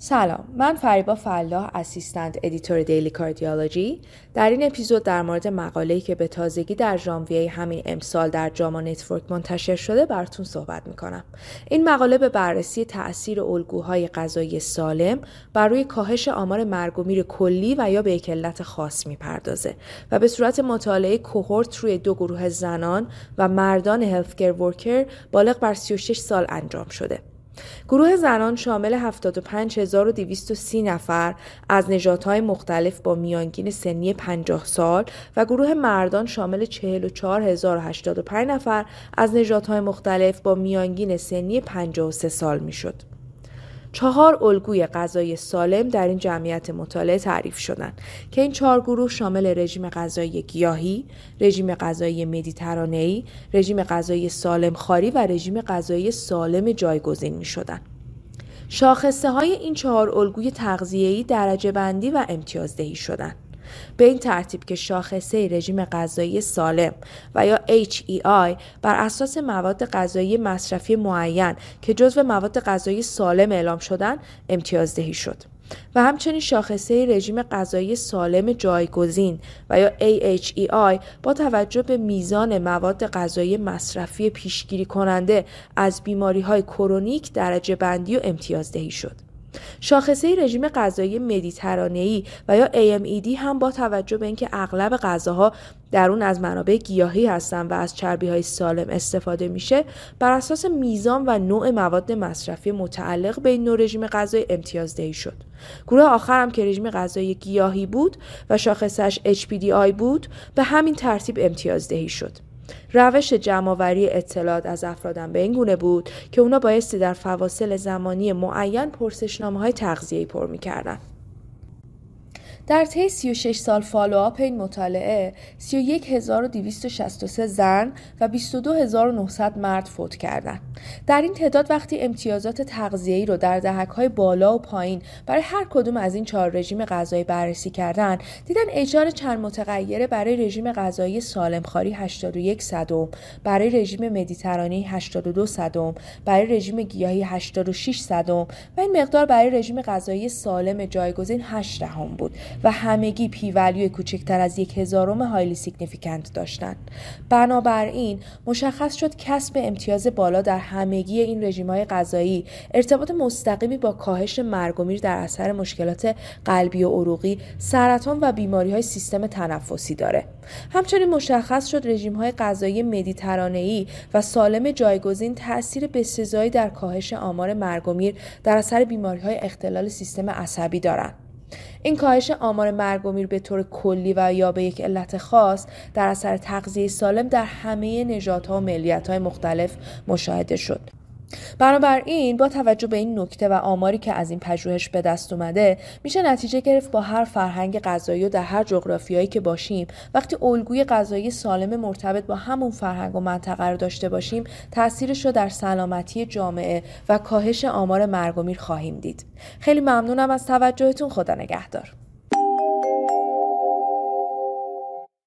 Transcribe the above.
سلام من فریبا فلاح assistant editor Daily Cardiology. در این اپیزود در مورد مقاله‌ای که به تازگی در ژانویه همین امسال در JAMA Network منتشر شده براتون صحبت می‌کنم. این مقاله به بررسی تاثیر الگوهای غذایی سالم بر روی کاهش آمار مرگ و میر کلی و یا به یک علت خاص می‌پردازه و به صورت مطالعه cohort روی دو گروه زنان و مردان healthcare worker بالغ بر 36 سال انجام شده. گروه زنان شامل 75230 نفر از نژادهای مختلف با میانگین سنی 50 سال و گروه مردان شامل 44085 نفر از نژادهای مختلف با میانگین سنی 53 سال می‌شد. چهار الگوی غذایی سالم در این جمعیت مطالعه تعریف شدند که این چهار گروه شامل رژیم غذایی گیاهی، رژیم غذایی مدیترانه‌ای، رژیم غذایی سالم خاری و رژیم غذایی سالم جایگزین می شدن. شاخصه های این چهار الگوی تغذیه‌ای درجه بندی و امتیازدهی شدند. به این ترتیب که شاخصه رژیم غذایی سالم و یا HEI بر اساس مواد غذایی مصرفی معین که جزو مواد غذایی سالم اعلام شدن امتیازدهی شد و همچنین شاخصه رژیم غذایی سالم جایگزین و یا AHEI با توجه به میزان مواد غذایی مصرفی پیشگیری کننده از بیماری های کرونیک درجه بندی و امتیازدهی شد. شاخصه رژیم غذایی مدیترانه‌ای و یا AMED هم با توجه به اینکه اغلب غذاها در اون از منابع گیاهی هستن و از چربی های سالم استفاده میشه بر اساس میزان و نوع مواد مصرفی متعلق به این نوع رژیم غذایی امتیازدهی شد. گروه آخر هم که رژیم غذایی گیاهی بود و شاخصش HPDI بود به همین ترتیب امتیازدهی شد. روش جمعآوری اطلاعات از افرادم به این گونه بود که اونا بایستی در فواصل زمانی معین پرسشنامه های تغذیه‌ای پر می‌کردن. در طی 36 سال فالوآپ این مطالعه 31263 زن و 22900 مرد فوت کردند. در این تعداد وقتی امتیازات تغذیه‌ای رو در دهک‌های بالا و پایین برای هر کدوم از این چهار رژیم غذایی بررسی کردن دیدن HR چند متغیره برای رژیم غذایی سالمخواری 81 صدم برای رژیم مدیترانی 82 صدم برای رژیم گیاهی 86 صدم و این مقدار برای رژیم غذایی سالم جایگزین 8 دهم بود و همگی p value کوچکتر از یک هزارم highly significant داشتند. بنابراین مشخص شد کسب امتیاز بالا در همگی این رژیم های غذایی ارتباط مستقیمی با کاهش مرگ و میر در اثر مشکلات قلبی و عروقی سرطان و بیماری های سیستم تنفسی داره. همچنین مشخص شد رژیم های غذایی مدیترانه‌ای و سالم جایگزین تاثیر بسزایی در کاهش آمار مرگ و میر در اثر بیماری های اختلال سیستم عصبی دارند. این کاهش آمار مرگ و میر به طور کلی و یا به یک علت خاص در اثر تغذیه سالم در همه نژادها و ملیت‌های مختلف مشاهده شد. بنابراین با توجه به این نکته و آماری که از این پژوهش به دست اومده میشه نتیجه گرفت با هر فرهنگ غذایی و در هر جغرافیایی که باشیم. وقتی الگوی غذایی سالم مرتبط با همون فرهنگ و منطقه رو داشته باشیم تاثیرش رو در سلامتی جامعه و کاهش آمار مرگ و میر خواهیم دید. خیلی ممنونم از توجهتون. خدا نگهدار.